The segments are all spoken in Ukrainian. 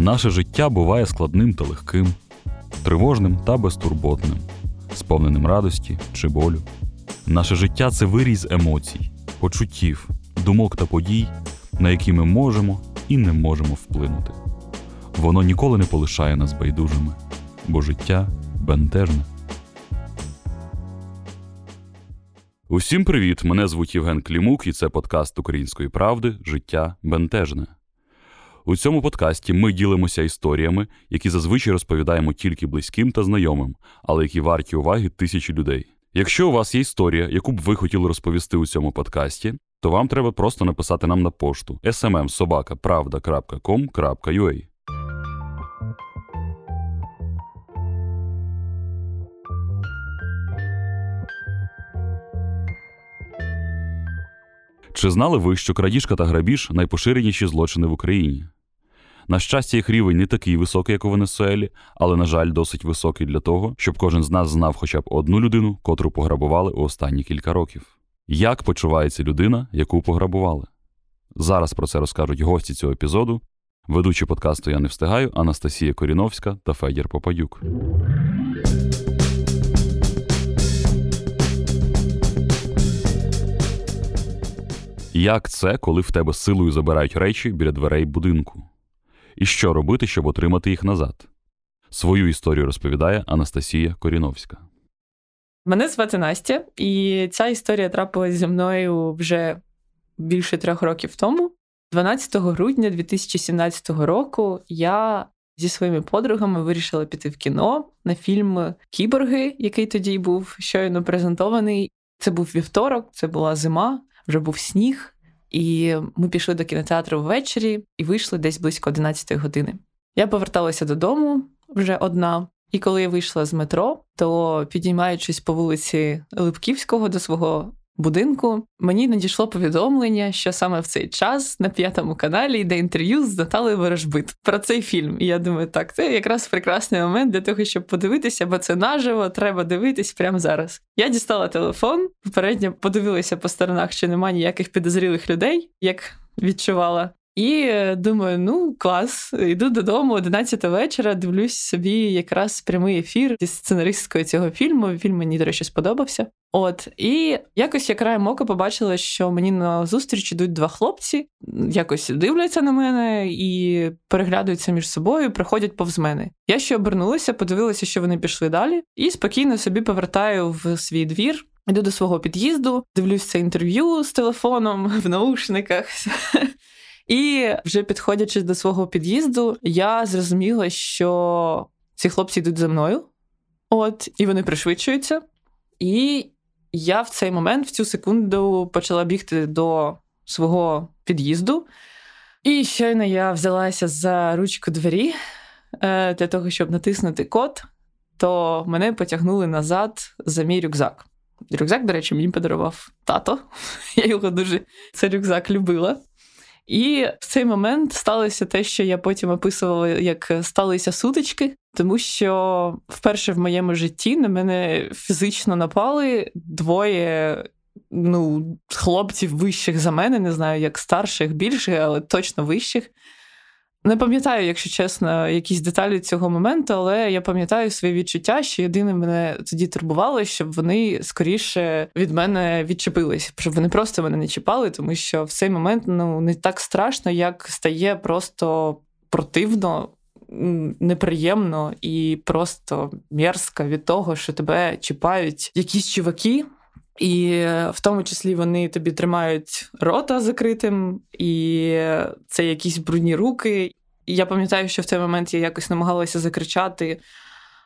Наше життя буває складним та легким, тривожним та безтурботним, сповненим радості чи болю. Наше життя це виріз емоцій, почуттів, думок та подій, на які ми можемо і не можемо вплинути. Воно ніколи не полишає нас байдужими, бо життя бентежне. Усім привіт! Мене звуть Євген Клімук, і це подкаст Української правди Життя бентежне. У цьому подкасті ми ділимося історіями, які зазвичай розповідаємо тільки близьким та знайомим, але які варті уваги тисячі людей. Якщо у вас є історія, яку б ви хотіли розповісти у цьому подкасті, то вам треба просто написати нам на пошту smmsobaka.pravda.com.ua Чи знали ви, що крадіжка та грабіж найпоширеніші злочини в Україні? На щастя, їх рівень не такий високий, як у Венесуелі, але, на жаль, досить високий для того, щоб кожен з нас знав хоча б одну людину, котру пограбували у останні кілька років. Як почувається людина, яку пограбували? Зараз про це розкажуть гості цього епізоду. Ведучі подкасту Я не встигаю Анастасія Коріновська та Федір Попадюк. Як це, коли в тебе силою забирають речі біля дверей будинку? І що робити, щоб отримати їх назад? Свою історію розповідає Анастасія Коріновська. Мене звати Настя, і ця історія трапилась зі мною вже більше трьох років тому. 12 грудня 2017 року я зі своїми подругами вирішила піти в кіно на фільм Кіборги, який тоді був щойно презентований. Це був вівторок, це була зима, вже був сніг. І ми пішли до кінотеатру ввечері і вийшли десь близько 11 години. Я поверталася додому вже одна, і коли я вийшла з метро, то підіймаючись по вулиці Липківського до свого будинку, мені надійшло повідомлення, що саме в цей час на п'ятому каналі йде інтерв'ю з Наталею Ворожбит про цей фільм. І я думаю, так, це якраз прекрасний момент для того, щоб подивитися, бо це наживо, треба дивитись прямо зараз. Я дістала телефон, попередньо подивилася по сторонах, чи немає ніяких підозрілих людей, як відчувала. І е, думаю, ну клас, йду додому 11 вечора, дивлюсь собі якраз прямий ефір зі сценаристкою цього фільму. Фільм мені, до речі, сподобався. От і якось я краєм ока побачила, що мені на зустріч ідуть два хлопці, якось дивляться на мене і переглядаються між собою, приходять повз мене. Я ще обернулася, подивилася, що вони пішли далі, і спокійно собі повертаю в свій двір. Йду до свого під'їзду, дивлюся інтерв'ю з телефоном в наушниках. І вже підходячи до свого під'їзду, я зрозуміла, що ці хлопці йдуть за мною, от, і вони пришвидшуються. І я в цей момент, в цю секунду, почала бігти до свого під'їзду. І щойно я взялася за ручку двері е, для того, щоб натиснути код, то мене потягнули назад за мій рюкзак. Рюкзак, до речі, мені подарував тато. Я його дуже цей рюкзак любила. І в цей момент сталося те, що я потім описувала, як сталися сутички, тому що вперше в моєму житті на мене фізично напали двоє. Ну, хлопців вищих за мене, не знаю, як старших, більших, але точно вищих. Не пам'ятаю, якщо чесно, якісь деталі цього моменту, але я пам'ятаю свої відчуття, що єдине мене тоді турбувало, щоб вони скоріше від мене відчепились, щоб вони просто мене не чіпали, тому що в цей момент ну не так страшно, як стає просто противно, неприємно і просто мерзко від того, що тебе чіпають якісь чуваки. І в тому числі вони тобі тримають рота закритим, і це якісь брудні руки. Я пам'ятаю, що в цей момент я якось намагалася закричати,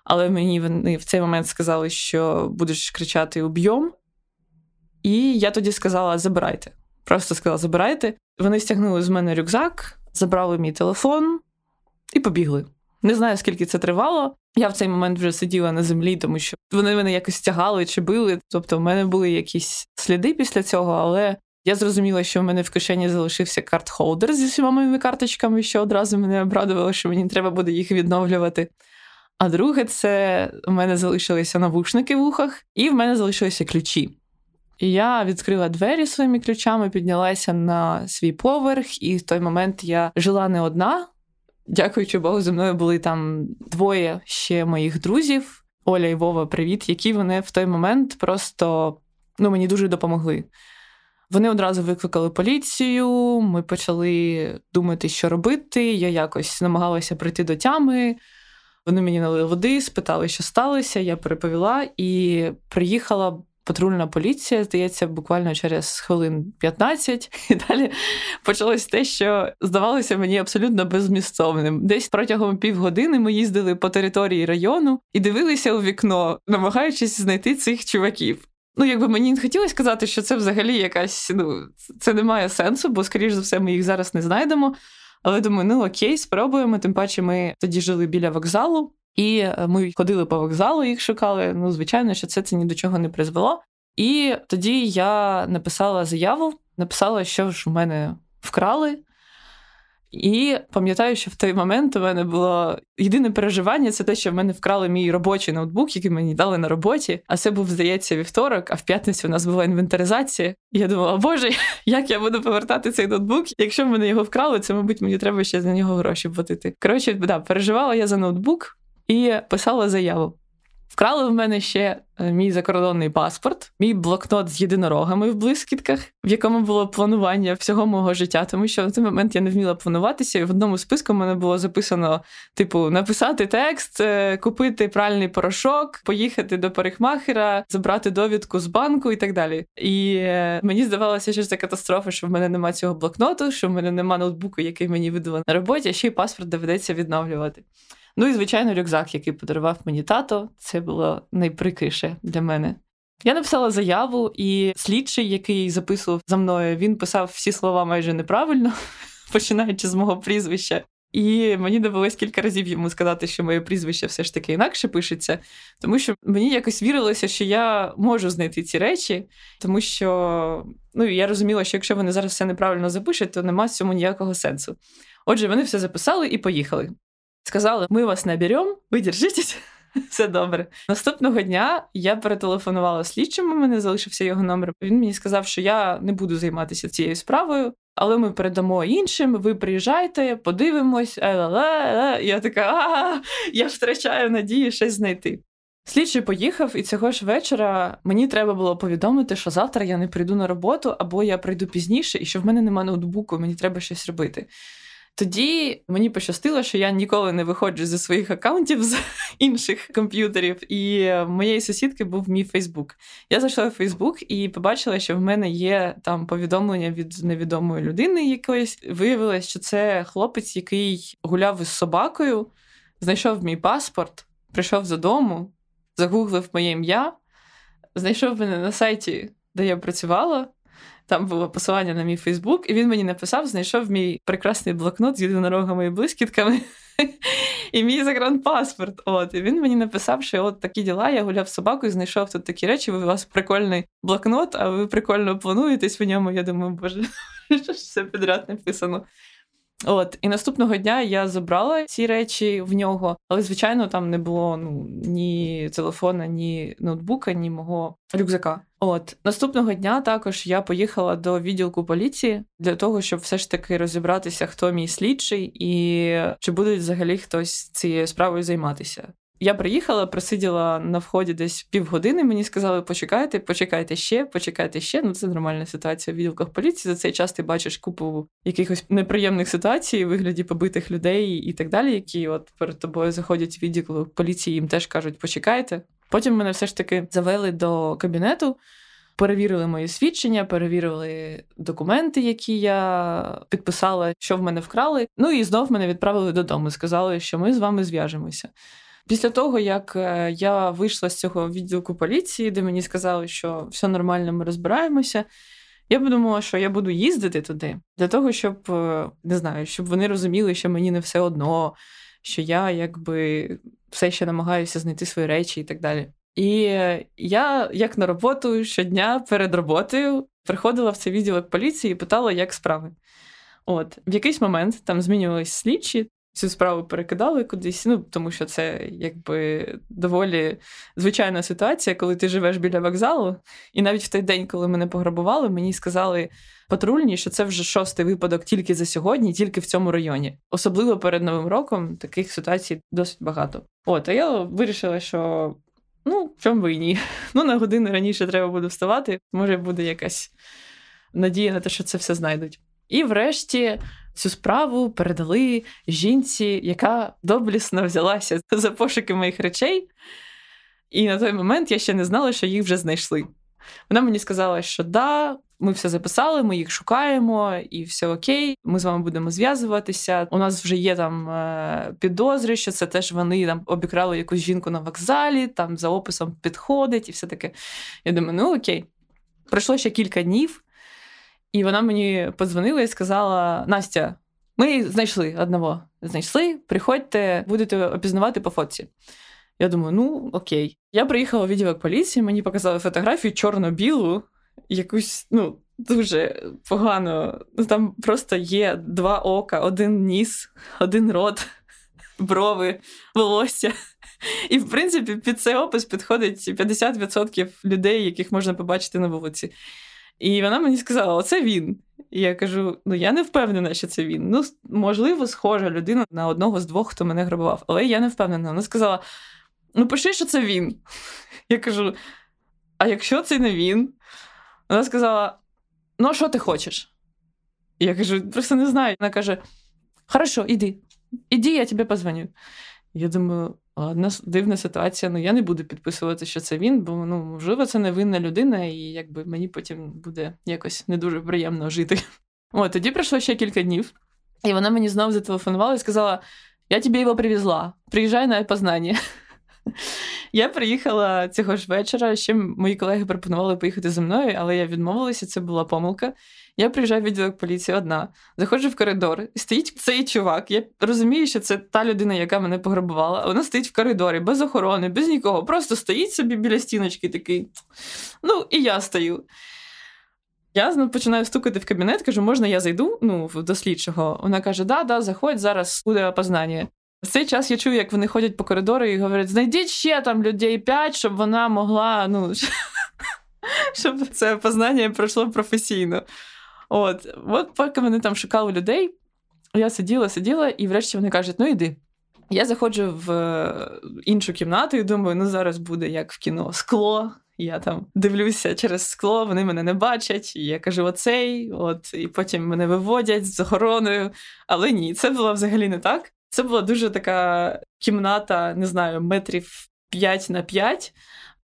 але мені вони в цей момент сказали, що будеш кричати уб'єм. І я тоді сказала: забирайте. Просто сказала, забирайте. Вони стягнули з мене рюкзак, забрали мій телефон і побігли. Не знаю, скільки це тривало. Я в цей момент вже сиділа на землі, тому що вони мене якось тягали чи били. Тобто, в мене були якісь сліди після цього, але я зрозуміла, що в мене в кишені залишився карт-холдер зі всіма моїми карточками, що одразу мене обрадувало, що мені треба буде їх відновлювати. А друге, це у мене залишилися навушники в ухах, і в мене залишилися ключі. І я відкрила двері своїми ключами, піднялася на свій поверх, і в той момент я жила не одна Дякуючи Богу, зі мною були там двоє ще моїх друзів, Оля і Вова, привіт, які вони в той момент просто ну, мені дуже допомогли. Вони одразу викликали поліцію, ми почали думати, що робити. Я якось намагалася прийти до тями. Вони мені налили води, спитали, що сталося. Я переповіла і приїхала патрульна поліція, здається, буквально через хвилин 15. І далі почалось те, що здавалося мені абсолютно безмістовним. Десь протягом півгодини ми їздили по території району і дивилися у вікно, намагаючись знайти цих чуваків. Ну, якби мені не хотілося сказати, що це взагалі якась, ну, це не має сенсу, бо, скоріш за все, ми їх зараз не знайдемо. Але думаю, ну окей, спробуємо. Тим паче, ми тоді жили біля вокзалу, і е, ми ходили по вокзалу, їх шукали. Ну, звичайно, що це це ні до чого не призвело. І тоді я написала заяву, написала, що ж в мене вкрали. І пам'ятаю, що в той момент у мене було єдине переживання це те, що в мене вкрали мій робочий ноутбук, який мені дали на роботі. А це був, здається, вівторок, а в п'ятницю у нас була інвентаризація. І я думала, боже, як я буду повертати цей ноутбук? Якщо мене його вкрали, це, мабуть, мені треба ще за нього гроші платити. Коротше, да, переживала я за ноутбук і писала заяву. Вкрали в мене ще е, мій закордонний паспорт, мій блокнот з єдинорогами в блискітках, в якому було планування всього мого життя, тому що в той момент я не вміла плануватися, і в одному списку в мене було записано: типу, написати текст, е, купити пральний порошок, поїхати до парикмахера, забрати довідку з банку і так далі. І е, мені здавалося, що це катастрофа, що в мене немає цього блокноту, що в мене немає ноутбуку, який мені видали на роботі, а ще й паспорт доведеться відновлювати. Ну і, звичайно, рюкзак, який подарував мені тато, це було найприкрише для мене. Я написала заяву, і слідчий, який записував за мною, він писав всі слова майже неправильно, починаючи з мого прізвища. І мені довелось кілька разів йому сказати, що моє прізвище все ж таки інакше пишеться, тому що мені якось вірилося, що я можу знайти ці речі, тому що ну, я розуміла, що якщо вони зараз все неправильно запишуть, то нема в цьому ніякого сенсу. Отже, вони все записали і поїхали. Сказали, ми вас наберемо, ви держитесь, все добре. Наступного дня я перетелефонувала слідчому, мене залишився його номер. Він мені сказав, що я не буду займатися цією справою, але ми передамо іншим. Ви приїжджайте, подивимось. Я така, а я втрачаю надію щось знайти. Слідчий поїхав, і цього ж вечора мені треба було повідомити, що завтра я не прийду на роботу, або я прийду пізніше, і що в мене немає ноутбуку, мені треба щось робити. Тоді мені пощастило, що я ніколи не виходжу зі своїх акаунтів з інших комп'ютерів, і моєї сусідки був мій Фейсбук. Я зайшла в Фейсбук і побачила, що в мене є там повідомлення від невідомої людини якоїсь. Виявилось, що це хлопець, який гуляв із собакою, знайшов мій паспорт, прийшов додому, загуглив моє ім'я, знайшов мене на сайті, де я працювала. Там було посилання на мій Фейсбук, і він мені написав: знайшов мій прекрасний блокнот з єдинорогами і блискітками. І мій загранпаспорт. От, і він мені написав, що от такі діла, я гуляв з собакою, знайшов тут такі речі. У вас прикольний блокнот, а ви прикольно плануєтесь в ньому. Я думаю, боже, що ж все підряд написано. От, і наступного дня я забрала ці речі в нього, але, звичайно, там не було ну, ні телефона, ні ноутбука, ні мого рюкзака. От наступного дня також я поїхала до відділку поліції для того, щоб все ж таки розібратися, хто мій слідчий і чи буде взагалі хтось цією справою займатися. Я приїхала, просиділа на вході десь півгодини. Мені сказали, почекайте, почекайте ще, почекайте ще. Ну це нормальна ситуація в відділках поліції. За цей час ти бачиш купу якихось неприємних ситуацій, у вигляді побитих людей і так далі, які от перед тобою заходять в відділ поліції, їм теж кажуть, почекайте. Потім мене все ж таки завели до кабінету. Перевірили мої свідчення, перевірили документи, які я підписала, що в мене вкрали. Ну і знов мене відправили додому. Сказали, що ми з вами зв'яжемося. Після того, як е, я вийшла з цього відділку поліції, де мені сказали, що все нормально, ми розбираємося. Я подумала, що я буду їздити туди для того, щоб е, не знаю, щоб вони розуміли, що мені не все одно, що я якби все ще намагаюся знайти свої речі і так далі. І я, як на роботу, щодня перед роботою приходила в цей відділок поліції і питала, як справи. От, в якийсь момент там змінювалися слідчі, цю справу перекидали кудись. Ну тому що це якби доволі звичайна ситуація, коли ти живеш біля вокзалу. І навіть в той день, коли мене пограбували, мені сказали патрульні, що це вже шостий випадок тільки за сьогодні, тільки в цьому районі. Особливо перед новим роком таких ситуацій досить багато. От а я вирішила, що. Ну, чому ви ні? Ну, на годину раніше треба буде вставати. Може, буде якась надія на те, що це все знайдуть. І врешті цю справу передали жінці, яка доблісно взялася за пошуки моїх речей. І на той момент я ще не знала, що їх вже знайшли. Вона мені сказала, що да, ми все записали, ми їх шукаємо, і все окей. Ми з вами будемо зв'язуватися. У нас вже є там е, підозри, що це теж вони там обікрали якусь жінку на вокзалі, там за описом підходить і все таке. Я думаю, ну окей. Пройшло ще кілька днів. І вона мені подзвонила і сказала: Настя, ми знайшли одного. Знайшли, приходьте, будете опізнавати по фотці. Я думаю, ну окей. Я приїхала у відділок поліції, мені показали фотографію чорно-білу, якусь, ну, дуже погано. Ну, Там просто є два ока, один ніс, один рот, брови, волосся. І, в принципі, під цей опис підходить 50% людей, яких можна побачити на вулиці. І вона мені сказала: оце він. І я кажу: ну я не впевнена, що це він. Ну, можливо, схожа людина на одного з двох, хто мене грабував, але я не впевнена. Вона сказала: ну, пиши, що це він. Я кажу: а якщо це не він? Вона сказала: ну, що ти хочеш? І я кажу, просто не знаю. Вона каже: Хорошо, іди, іди, я тобі позвоню. Я думаю, ладно, дивна ситуація, ну я не буду підписувати, що це він, бо ну, можливо, це невинна людина, і якби мені потім буде якось не дуже приємно жити. От тоді пройшло ще кілька днів, і вона мені знову зателефонувала і сказала: Я тобі його привезла, приїжджай на опознання. Я приїхала цього ж вечора. Ще мої колеги пропонували поїхати зі мною, але я відмовилася, це була помилка. Я приїжджаю в відділок поліції одна, заходжу в коридор, стоїть цей чувак. Я розумію, що це та людина, яка мене пограбувала. Вона стоїть в коридорі, без охорони, без нікого. Просто стоїть собі біля стіночки такий. Ну, і я стою. Я починаю стукати в кабінет, кажу, можна я зайду ну, до слідчого. Вона каже: Да, да, заходь, зараз буде опознання. В цей час я чую, як вони ходять по коридору і говорять: знайдіть ще там людей п'ять, щоб вона могла, ну, щоб це опознання пройшло професійно. От, от поки вони там шукали людей, я сиділа, сиділа, і врешті вони кажуть: ну йди. Я заходжу в е, іншу кімнату і думаю, ну зараз буде як в кіно скло. Я там дивлюся через скло, вони мене не бачать. Я кажу, оцей, от, і потім мене виводять з охороною. Але ні, це було взагалі не так. Це була дуже така кімната, не знаю, метрів 5 на 5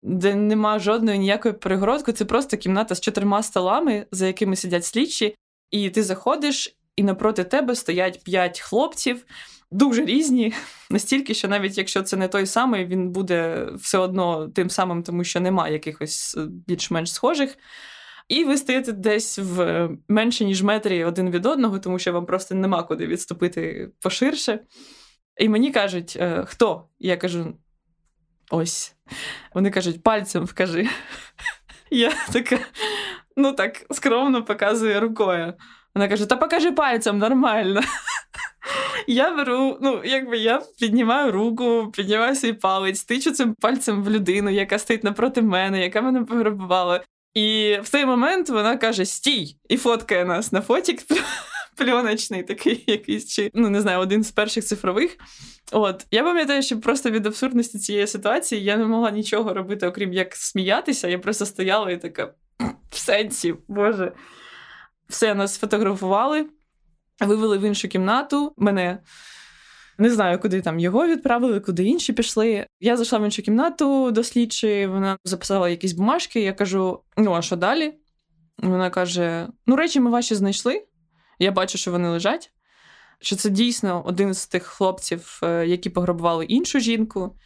де нема жодної ніякої перегородки. Це просто кімната з чотирма столами, за якими сидять слідчі, і ти заходиш, і напроти тебе стоять п'ять хлопців. Дуже різні, настільки, що навіть якщо це не той самий, він буде все одно тим самим, тому що немає якихось е, більш-менш схожих. І ви стоїте десь в менше, ніж метрі один від одного, тому що вам просто нема куди відступити поширше. І мені кажуть, «Е, хто? Я кажу: ось. Вони кажуть, пальцем вкажи. Я така, ну так скромно показую рукою. Вона каже: Та покажи пальцем нормально. Я беру, ну, якби я піднімаю руку, піднімаю свій палець, тичу цим пальцем в людину, яка стоїть напроти мене, яка мене пограбувала. І в цей момент вона каже: Стій! І фоткає нас на фотік пльоночний, такий якийсь чи ну не знаю, один з перших цифрових. От я пам'ятаю, що просто від абсурдності цієї ситуації я не могла нічого робити, окрім як сміятися. Я просто стояла і така в сенсі, Боже. Все, нас сфотографували, вивели в іншу кімнату мене. Не знаю, куди там його відправили, куди інші пішли. Я зайшла в іншу кімнату до слідчої, вона записала якісь бумажки. Я кажу: ну, а що далі? Вона каже: Ну, речі, ми ваші знайшли. Я бачу, що вони лежать. Що це дійсно один з тих хлопців, е, які пограбували іншу жінку,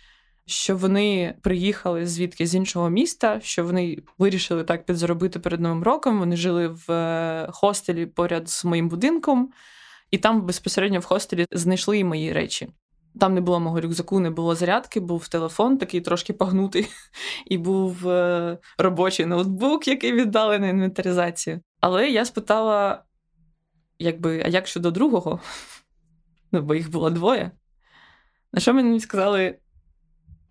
що вони приїхали звідки з іншого міста, що вони вирішили так підзаробити перед новим роком. Вони жили в е, хостелі поряд з моїм будинком, і там безпосередньо в хостелі знайшли і мої речі. Там не було мого рюкзаку, не було зарядки, був телефон, такий трошки погнутий, і був е, робочий ноутбук, який віддали на інвентаризацію. Але я спитала якби, а як щодо другого? Ну, бо їх було двоє. На що мені сказали: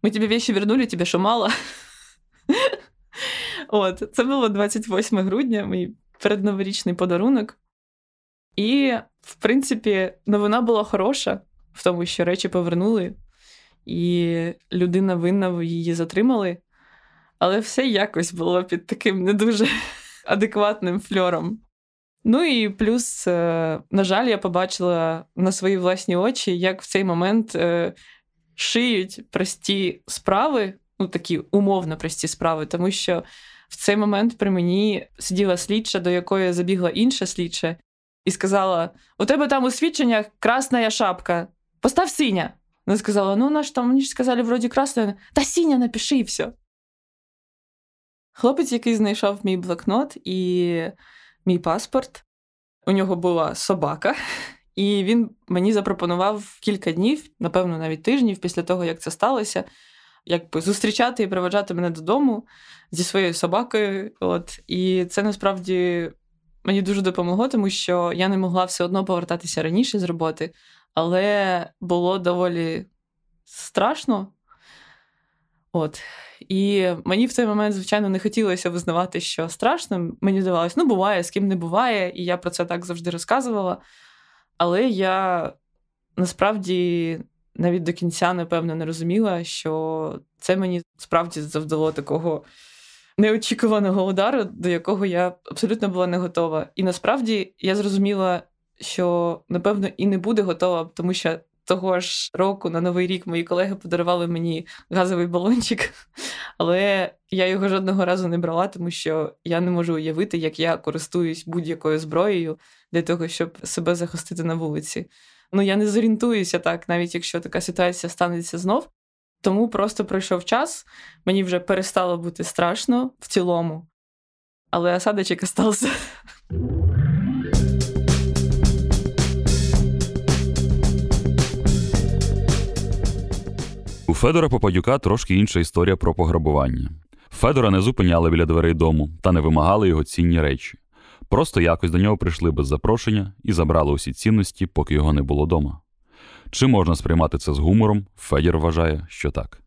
ми тобі вещи вернули, тебе що мало? От, це було 28 грудня, мій передноворічний подарунок. І, в принципі, новина була хороша в тому, що речі повернули, і людина винна її затримали. Але все якось було під таким не дуже адекватним фльором. Ну і плюс, е, на жаль, я побачила на свої власні очі, як в цей момент е, шиють прості справи, ну такі умовно прості справи, тому що в цей момент при мені сиділа слідча, до якої забігла інша слідча, і сказала: У тебе там у свідченнях красна шапка, постав синя. Вона сказала: Ну, наш там мені ж сказали, вроді красна, та синя напиши і все. Хлопець, який знайшов мій блокнот і мій паспорт, у нього була собака, і він мені запропонував кілька днів, напевно, навіть тижнів після того, як це сталося, якби зустрічати і проведжати мене додому зі своєю собакою. От. І це насправді мені дуже допомогло, тому що я не могла все одно повертатися раніше з роботи, але було доволі страшно. От. І мені в той момент, звичайно, не хотілося визнавати, що страшно. Мені здавалося, ну буває, з ким не буває, і я про це так завжди розказувала. Але я насправді навіть до кінця, напевно, не розуміла, що це мені справді завдало такого неочікуваного удару, до якого я абсолютно була не готова. І насправді я зрозуміла, що напевно і не буде готова, тому що того ж року на новий рік мої колеги подарували мені газовий балончик, але я його жодного разу не брала, тому що я не можу уявити, як я користуюсь будь-якою зброєю для того, щоб себе захистити на вулиці. Ну я не зорієнтуюся так, навіть якщо така ситуація станеться знов. Тому просто пройшов час, мені вже перестало бути страшно в цілому, але осадочок остався. Федора Попадюка трошки інша історія про пограбування. Федора не зупиняли біля дверей дому та не вимагали його цінні речі. Просто якось до нього прийшли без запрошення і забрали усі цінності, поки його не було дома. Чи можна сприймати це з гумором? Федір вважає, що так.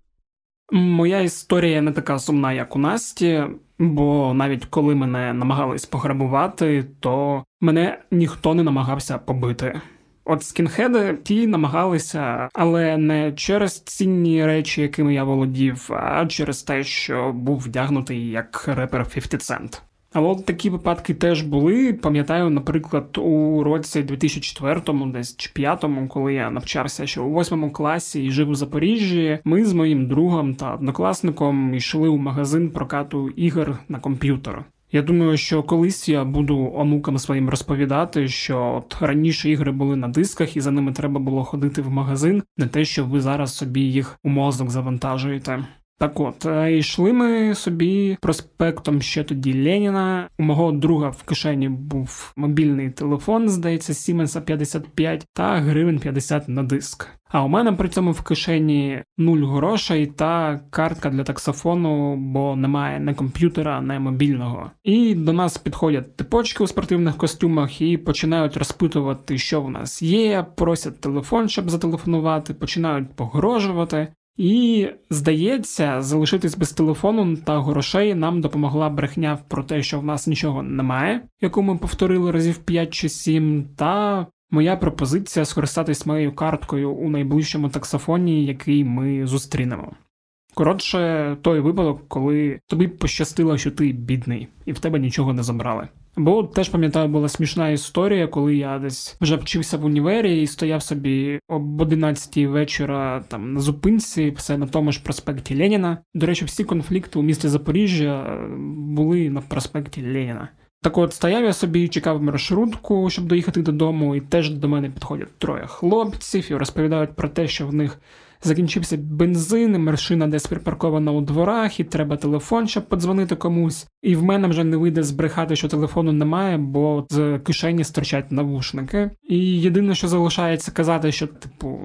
Моя історія не така сумна, як у Насті, бо навіть коли мене намагались пограбувати, то мене ніхто не намагався побити. От скінхеди ті намагалися, але не через цінні речі, якими я володів, а через те, що був вдягнутий як репер 50 Cent. Але от такі випадки теж були. Пам'ятаю, наприклад, у році 2004-му, десь чи 5-му, коли я навчався ще у восьмому класі і жив у Запоріжжі, ми з моїм другом та однокласником йшли у магазин прокату ігор на комп'ютер. Я думаю, що колись я буду онукам своїм розповідати, що от раніше ігри були на дисках, і за ними треба було ходити в магазин, не те, що ви зараз собі їх у мозок завантажуєте. Так от, е, йшли ми собі проспектом ще тоді Леніна. У мого друга в кишені був мобільний телефон, здається, Siemens 55 та гривень 50 на диск. А у мене при цьому в кишені нуль грошей та картка для таксофону, бо немає не комп'ютера, не мобільного. І до нас підходять типочки у спортивних костюмах і починають розпитувати, що в нас є, просять телефон, щоб зателефонувати, починають погрожувати. І здається, залишитись без телефону та грошей нам допомогла брехня про те, що в нас нічого немає, яку ми повторили разів 5 чи 7, та моя пропозиція скористатись моєю карткою у найближчому таксофоні, який ми зустрінемо. Коротше, той випадок, коли тобі пощастило, що ти бідний, і в тебе нічого не забрали. Бо теж пам'ятаю, була смішна історія, коли я десь вже вчився в універі і стояв собі об 11 вечора там на зупинці, все на тому ж проспекті Леніна. До речі, всі конфлікти у місті Запоріжжя е, були на проспекті Леніна. Так от стояв я собі, чекав маршрутку, щоб доїхати додому, і теж до мене підходять троє хлопців і розповідають про те, що в них закінчився бензин, машина десь припаркована у дворах, і треба телефон, щоб подзвонити комусь. І в мене вже не вийде збрехати, що телефону немає, бо з кишені стирчать навушники. І єдине, що залишається казати, що, типу,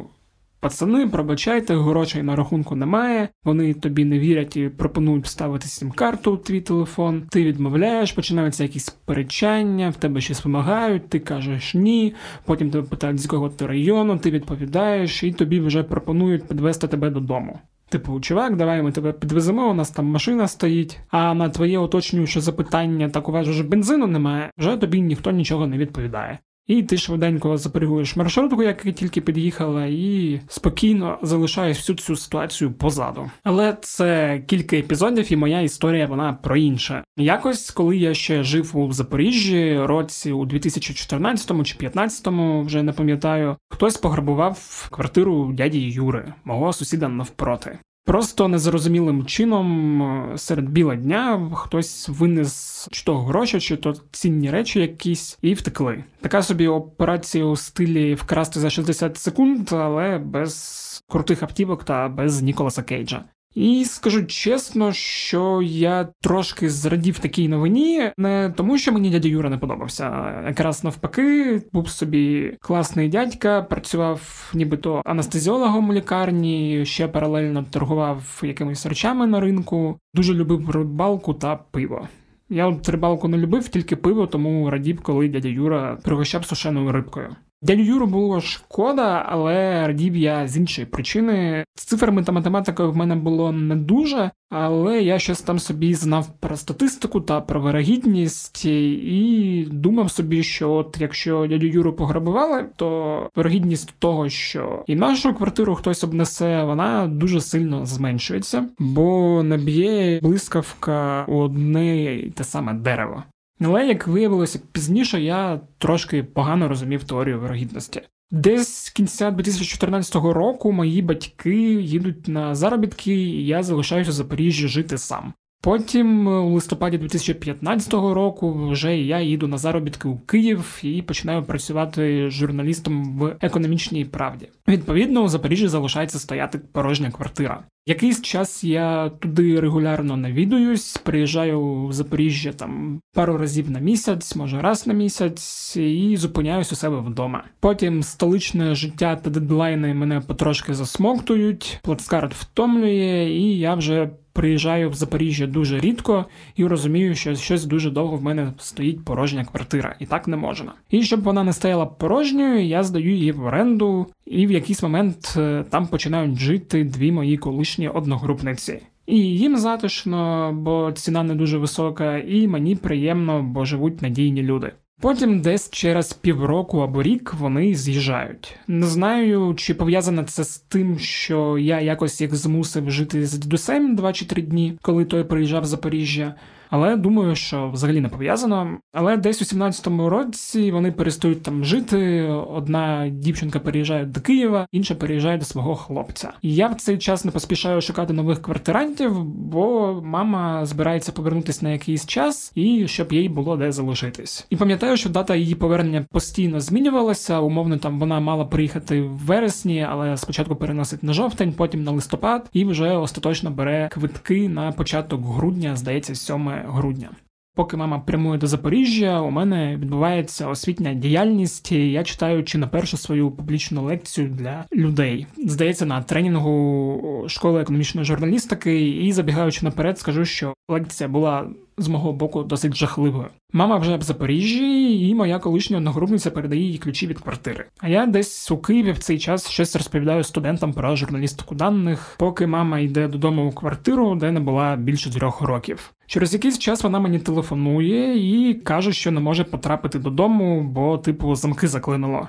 Пацани, пробачайте, грошей на рахунку немає. Вони тобі не вірять і пропонують вставити сім-карту у твій телефон. Ти відмовляєш, починаються якісь перечання, в тебе щось вимагають, ти кажеш ні. Потім тебе питають, з якого ти району, ти відповідаєш, і тобі вже пропонують підвести тебе додому. Типу, чувак, давай ми тебе підвеземо, у нас там машина стоїть. А на твоє уточнююче запитання, так у вас же бензину немає, вже тобі ніхто нічого не відповідає. І ти швиденько запрягуєш маршрутку, яка тільки під'їхала, і спокійно залишаєш всю цю ситуацію позаду. Але це кілька епізодів, і моя історія вона про інше. Якось, коли я ще жив у Запоріжжі, році у 2014 чи 2015, вже не пам'ятаю, хтось пограбував квартиру дяді Юри, мого сусіда навпроти. Просто незрозумілим чином е, серед біла дня хтось винес чи то гроші, чи то цінні речі якісь, і втекли. Така собі операція у стилі вкрасти за 60 секунд, але без крутих автівок та без Ніколаса Кейджа. І скажу чесно, що я трошки зрадів такій новині, не тому, що мені дядя Юра не подобався. Якраз навпаки, був собі класний дядька, працював нібито анестезіологом у лікарні, ще паралельно торгував якимись речами на ринку, дуже любив рибалку та пиво. Я от рибалку не любив, тільки пиво, тому радів, коли дядя Юра пригощав сушеною рибкою. Дядю Юру було шкода, але радів я з іншої причини. З цифрами та математикою в мене було не дуже, але я щось там собі знав про статистику та про вирогідність, і думав собі, що от якщо дядю Юру пограбували, то вирогідність того, що і нашу квартиру хтось обнесе, вона дуже сильно зменшується, бо наб'є блискавка у одне те саме дерево. Але, як виявилося пізніше, я трошки погано розумів теорію вирогідності. Десь з кінця 2014 року мої батьки їдуть на заробітки, і я залишаюся в Запоріжжі жити сам. Потім у листопаді 2015 року вже я їду на заробітки у Київ і починаю працювати журналістом в економічній правді. Відповідно, у Запоріжжі залишається стояти порожня квартира. Якийсь час я туди регулярно навідуюсь, приїжджаю в Запоріжжя там пару разів на місяць, може раз на місяць, і зупиняюсь у себе вдома. Потім столичне життя та дедлайни мене потрошки засмоктують, плацкарт втомлює, і я вже приїжджаю в Запоріжжя дуже рідко і розумію, що щось дуже довго в мене стоїть порожня квартира, і так не можна. І щоб вона не стояла порожньою, я здаю її в оренду, і в якийсь момент е, там починають жити дві мої колишні одногрупниці. І їм затишно, бо ціна не дуже висока, і мені приємно, бо живуть надійні люди. Потім десь через півроку або рік вони з'їжджають. Не знаю, чи пов'язане це з тим, що я якось їх змусив жити з дідусем 2 чи 3 дні, коли той приїжджав в Запоріжжя. Але думаю, що взагалі не пов'язано. Але десь у 17-му році вони перестають там жити. Одна дівчинка переїжджає до Києва, інша переїжджає до свого хлопця. Я в цей час не поспішаю шукати нових квартирантів, бо мама збирається повернутися на якийсь час і щоб їй було де залишитись. І пам'ятаю, що дата її повернення постійно змінювалася. Умовно, там вона мала приїхати в вересні, але спочатку переносить на жовтень, потім на листопад, і вже остаточно бере квитки на початок грудня, здається, 7 грудня. Поки мама прямує до Запоріжжя, у мене відбувається освітня діяльність. Я читаю чи на першу свою публічну лекцію для людей. Здається, на тренінгу школи економічної журналістики, і забігаючи наперед, скажу, що лекція була з мого боку досить жахливою. Мама вже в Запоріжжі, і моя колишня одногрупниця передає їй ключі від квартири. А я десь у Києві в цей час щось розповідаю студентам про журналістику даних, поки мама йде додому у квартиру, де не була більше трьох років. Через якийсь час вона мені телефонує і каже, що не може потрапити додому, бо, типу, замки заклинуло.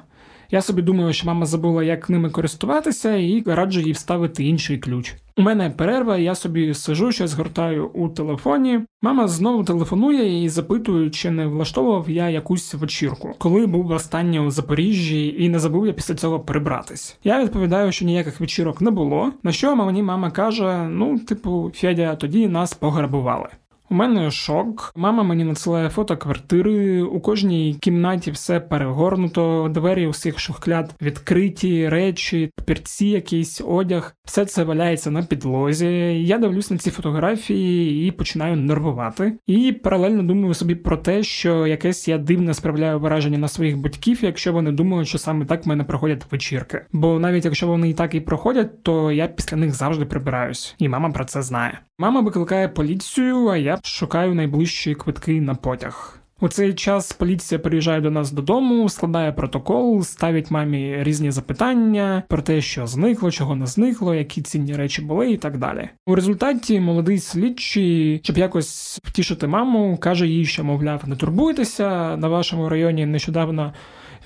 Я собі думаю, що мама забула, як ними користуватися, і раджу їй вставити інший ключ. У мене перерва, я собі сижу, щось гортаю у телефоні. Мама знову телефонує і запитує, чи не влаштовував я якусь вечірку, коли був останнє у Запоріжжі, і не забув я після цього прибратись. Я відповідаю, що ніяких вечірок не було. На що мені мама каже: ну, типу, Федя, тоді нас пограбували. У мене шок. Мама мені надсилає фото квартири. У кожній кімнаті все перегорнуто, двері усіх шухляд відкриті, речі, папірці, якийсь одяг. Все це валяється на підлозі. Я дивлюсь на ці фотографії і починаю нервувати. І паралельно думаю собі про те, що якесь я дивне справляю враження на своїх батьків, якщо вони думають, що саме так в мене проходять вечірки. Бо навіть якщо вони і так і проходять, то я після них завжди прибираюсь, і мама про це знає. Мама викликає поліцію, а я шукаю найближчі квитки на потяг. У цей час поліція приїжджає до нас додому, складає протокол, ставить мамі різні запитання про те, що зникло, чого не зникло, які цінні речі були, і так далі. У результаті молодий слідчий, щоб якось втішити маму, каже їй, що мовляв, не турбуйтеся на вашому районі нещодавно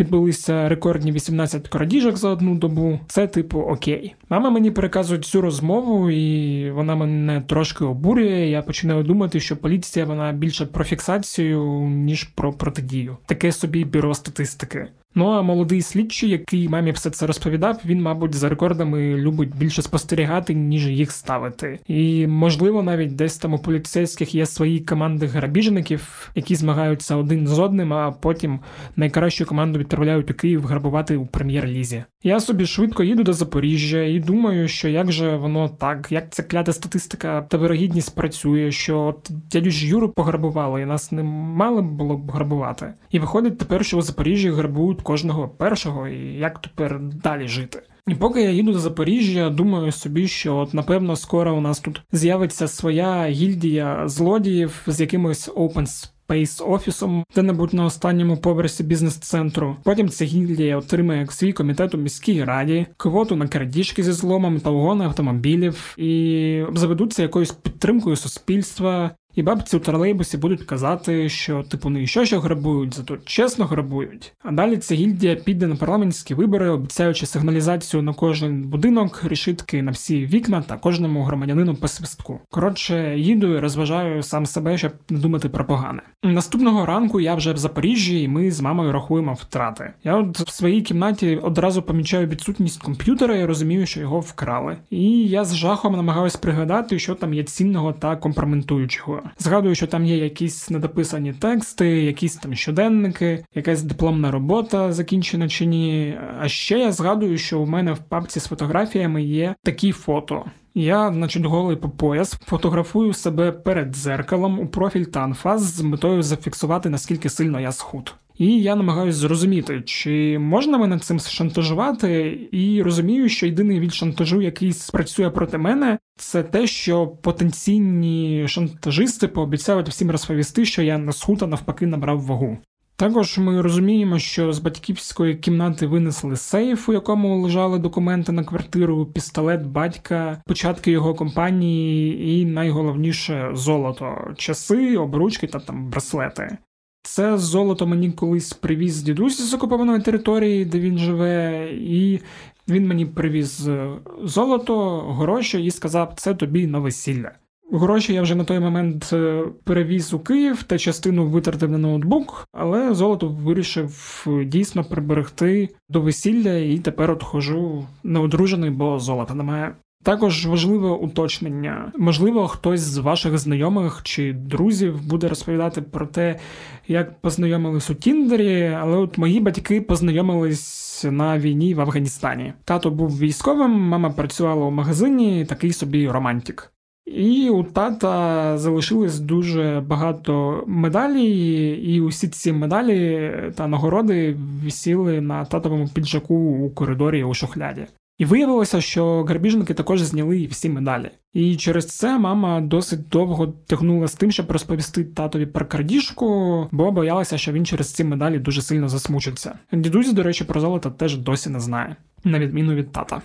відбулися рекордні 18 крадіжок за одну добу. Це типу окей. Мама мені переказує цю розмову, і вона мене трошки обурює. Я починаю думати, що поліція вона більше про фіксацію ніж про протидію. Таке собі бюро статистики. Ну а молодий слідчий, який мамі все це розповідав, він, мабуть, за рекордами любить більше спостерігати, ніж їх ставити. І можливо, навіть десь там у поліцейських є свої команди грабіжників, які змагаються один з одним, а потім найкращу команду відправляють у Київ грабувати у прем'єр-лізі. Я собі швидко їду до Запоріжжя і думаю, що як же воно так, як ця клята статистика та вирогідність працює, що от дядю ж Юру пограбували, і нас не мали було б грабувати. І виходить тепер, що у Запоріжжі грабують кожного першого, і як тепер далі жити. І поки я їду до Запоріжжя, думаю собі, що от напевно скоро у нас тут з'явиться своя гільдія злодіїв з якимось open Space офісом, де-небудь на останньому поверсі бізнес-центру. Потім ця гільдія отримає свій комітет у міській раді, квоту на крадіжки зі зломом та угони автомобілів і заведуться якоюсь підтримкою суспільства. І бабці у тролейбусі будуть казати, що типу не що що грабують, зато чесно грабують. А далі ця гільдія піде на парламентські вибори, обіцяючи сигналізацію на кожен будинок, рішитки на всі вікна та кожному громадянину по свистку. Коротше, їду і розважаю сам себе, щоб не думати про погане. Наступного ранку я вже в Запоріжжі, і ми з мамою рахуємо втрати. Я от в своїй кімнаті одразу помічаю відсутність комп'ютера і розумію, що його вкрали. І я з жахом намагаюся пригадати, що там є цінного та компроментуючого. Згадую, що там є якісь недописані тексти, якісь там щоденники, якась дипломна робота закінчена чи ні. А ще я згадую, що у мене в папці з фотографіями є такі фото. Я, значить, голий по пояс, фотографую себе перед дзеркалом у профіль та анфас з метою зафіксувати, наскільки сильно я схуд. І я намагаюся зрозуміти, чи можна мене цим шантажувати, і розумію, що єдиний від шантажу, який спрацює проти мене, це те, що потенційні шантажисти пообіцяють всім розповісти, що я на схута навпаки набрав вагу. Також ми розуміємо, що з батьківської кімнати винесли сейф, у якому лежали документи на квартиру, пістолет батька, початки його компанії, і найголовніше золото, часи, обручки та там браслети. Це золото мені колись привіз дідусь з окупованої території, де він живе, і він мені привіз золото, гроші і сказав, це тобі на весілля. Гроші я вже на той момент е, перевіз у Київ та частину витратив на ноутбук, але золото вирішив дійсно приберегти до весілля і тепер от хожу неодружений, бо золота немає. Також важливе уточнення. Можливо, хтось з ваших знайомих чи друзів буде розповідати про те, як познайомились у Тіндері, але от мої батьки познайомились на війні в Афганістані. Тато був військовим, мама працювала у магазині, такий собі романтик. І у тата залишилось дуже багато медалей, і усі ці медалі та нагороди висіли на татовому піджаку у коридорі у шухляді. І виявилося, що грабіжники також зняли всі медалі. І через це мама досить довго тягнула з тим, щоб розповісти татові про крадіжку, бо боялася, що він через ці медалі дуже сильно засмучиться. Дідусь, до речі, про золото теж досі не знає, на відміну від тата.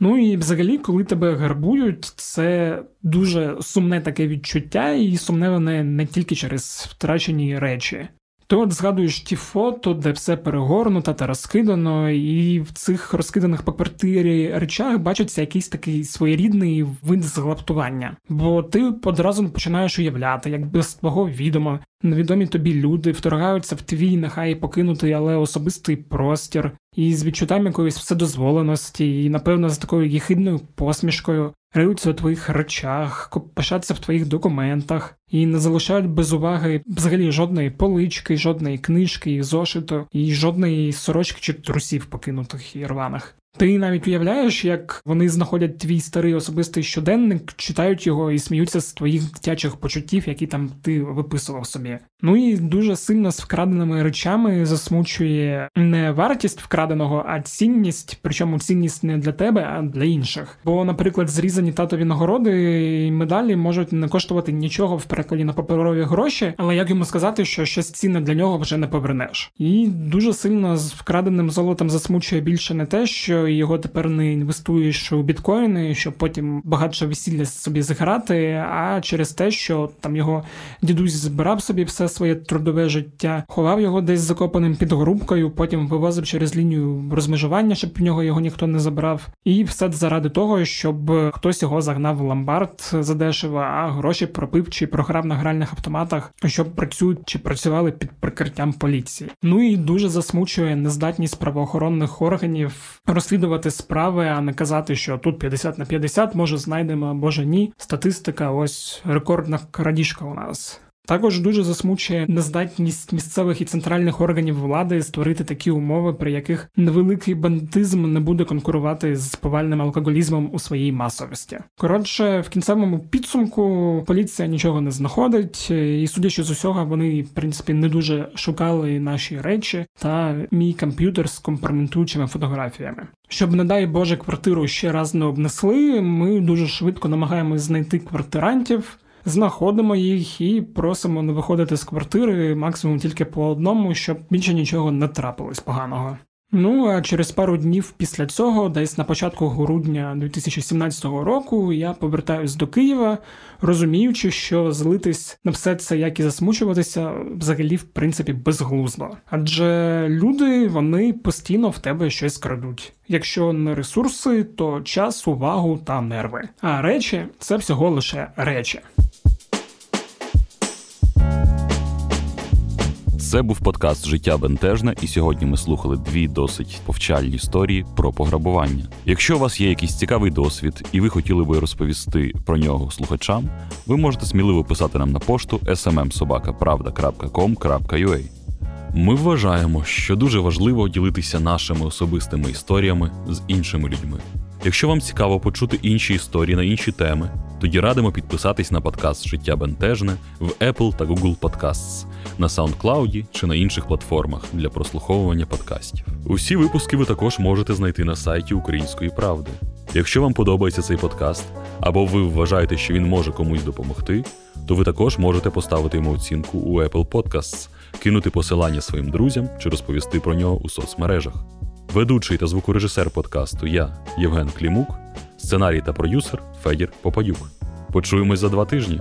Ну і взагалі, коли тебе гарбують, це дуже сумне таке відчуття, і сумне вони не тільки через втрачені речі. Ти от згадуєш ті фото, де все перегорнуто та розкидано, і в цих розкиданих по квартирі речах бачиться якийсь такий своєрідний вид зглаптування. Бо ти одразу починаєш уявляти, як без твого відома невідомі тобі люди вторгаються в твій, нехай покинутий, але особистий простір, і з відчуттям якоїсь вседозволеності, і, напевно, з такою єхидною посмішкою, риються у твоїх речах, пишаться в твоїх документах і не залишають без уваги взагалі жодної полички, жодної книжки, і зошиту, і жодної сорочки чи трусів покинутих і рваних. Ти навіть уявляєш, як вони знаходять твій старий особистий щоденник, читають його і сміються з твоїх дитячих почуттів, які там ти виписував собі. Ну і дуже сильно з вкраденими речами засмучує не вартість вкраденого, а цінність, причому цінність не для тебе, а для інших. Бо, наприклад, зрізані татові нагороди і медалі можуть не коштувати нічого в перекладі на паперові гроші, але як йому сказати, що щось цінне для нього вже не повернеш. І дуже сильно з вкраденим золотом засмучує більше не те, що його тепер не інвестуєш у біткоїни, щоб потім багатше весілля собі зіграти, а через те, що там його дідусь збирав собі все своє трудове життя, ховав його десь закопаним під грубкою, потім вивозив через лінію розмежування, щоб в нього його ніхто не забрав. І все заради того, щоб хтось його загнав в ломбард задешево, а гроші пропив чи програв на гральних автоматах, щоб працюють чи працювали під прикриттям поліції. Ну і дуже засмучує нездатність правоохоронних органів розслідувати справи, а не казати, що тут 50 на 50, може знайдемо, може ні. Статистика, ось рекордна крадіжка у нас. Також дуже засмучує нездатність місцевих і центральних органів влади створити такі умови, при яких невеликий бандитизм не буде конкурувати з повальним алкоголізмом у своїй масовості. Коротше, в кінцевому підсумку поліція нічого не знаходить, і судячи з усього, вони в принципі не дуже шукали наші речі та мій комп'ютер з компроментуючими фотографіями. Щоб, не дай Боже, квартиру ще раз не обнесли, ми дуже швидко намагаємось знайти квартирантів знаходимо їх і просимо не виходити з квартири максимум тільки по одному, щоб більше нічого не трапилось поганого. Ну а через пару днів після цього, десь на початку грудня 2017 року, я повертаюсь до Києва, розуміючи, що злитись на все це, як і засмучуватися, взагалі в принципі безглуздо. Адже люди вони постійно в тебе щось крадуть. Якщо не ресурси, то час, увагу та нерви. А речі це всього лише речі. Це був подкаст Життя бентежне, і сьогодні ми слухали дві досить повчальні історії про пограбування. Якщо у вас є якийсь цікавий досвід, і ви хотіли би розповісти про нього слухачам, ви можете сміливо писати нам на пошту smmsobaka.pravda.com.ua. Ми вважаємо, що дуже важливо ділитися нашими особистими історіями з іншими людьми. Якщо вам цікаво почути інші історії на інші теми, тоді радимо підписатись на подкаст Життя Бентежне в Apple та Google Podcasts, на SoundCloud чи на інших платформах для прослуховування подкастів. Усі випуски ви також можете знайти на сайті Української правди. Якщо вам подобається цей подкаст, або ви вважаєте, що він може комусь допомогти, то ви також можете поставити йому оцінку у Apple Podcasts, кинути посилання своїм друзям чи розповісти про нього у соцмережах. Ведучий та звукорежисер подкасту я, Євген Клімук, сценарій та продюсер Федір Попадюк. Почуємось за два тижні.